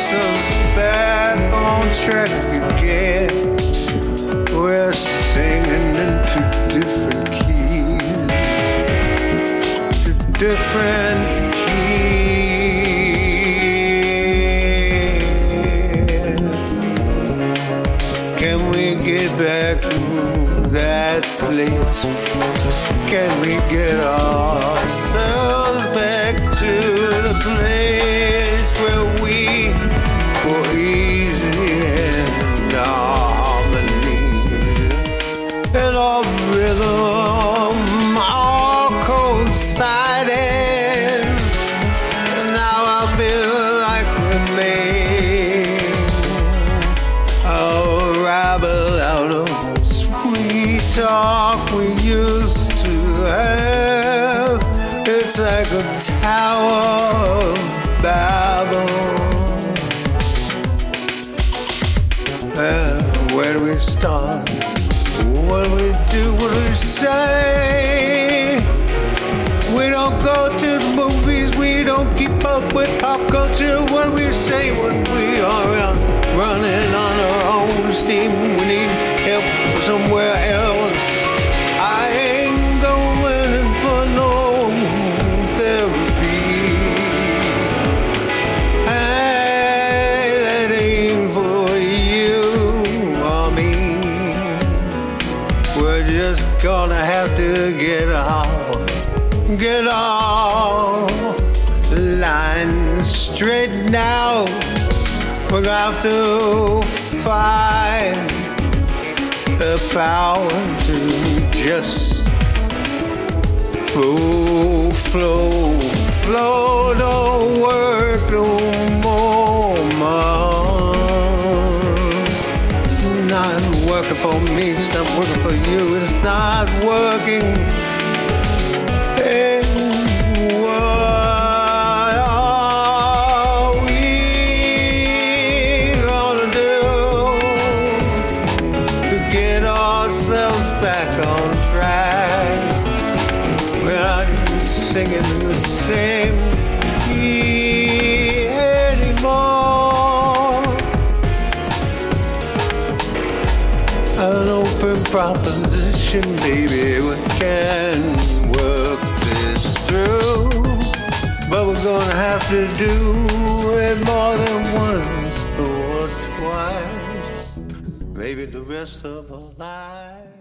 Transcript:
So bad on track again. We're singing into different keys, to different keys. Can we get back to that place? Can we get ourselves back to the place where we? A oh, rabble out of sweet talk we used to have. It's like a tower of Babel. Where do we start? What we do? What we say? We don't go to don't keep up with pop culture. What we say when we are uh, running on our own steam? We need help from somewhere else. I ain't going for no therapy. Hey, that ain't for you or me. We're just gonna have to get off, get line straight now. We're gonna have to find the power to just flow, flow, flow. Don't work no more, Mom not working for me, it's not working for you, it's not working. Back on track? We're not singing the same key anymore. an open proposition, baby. We can work this through, but we're gonna have to do it more than once or twice, maybe the rest of our lives.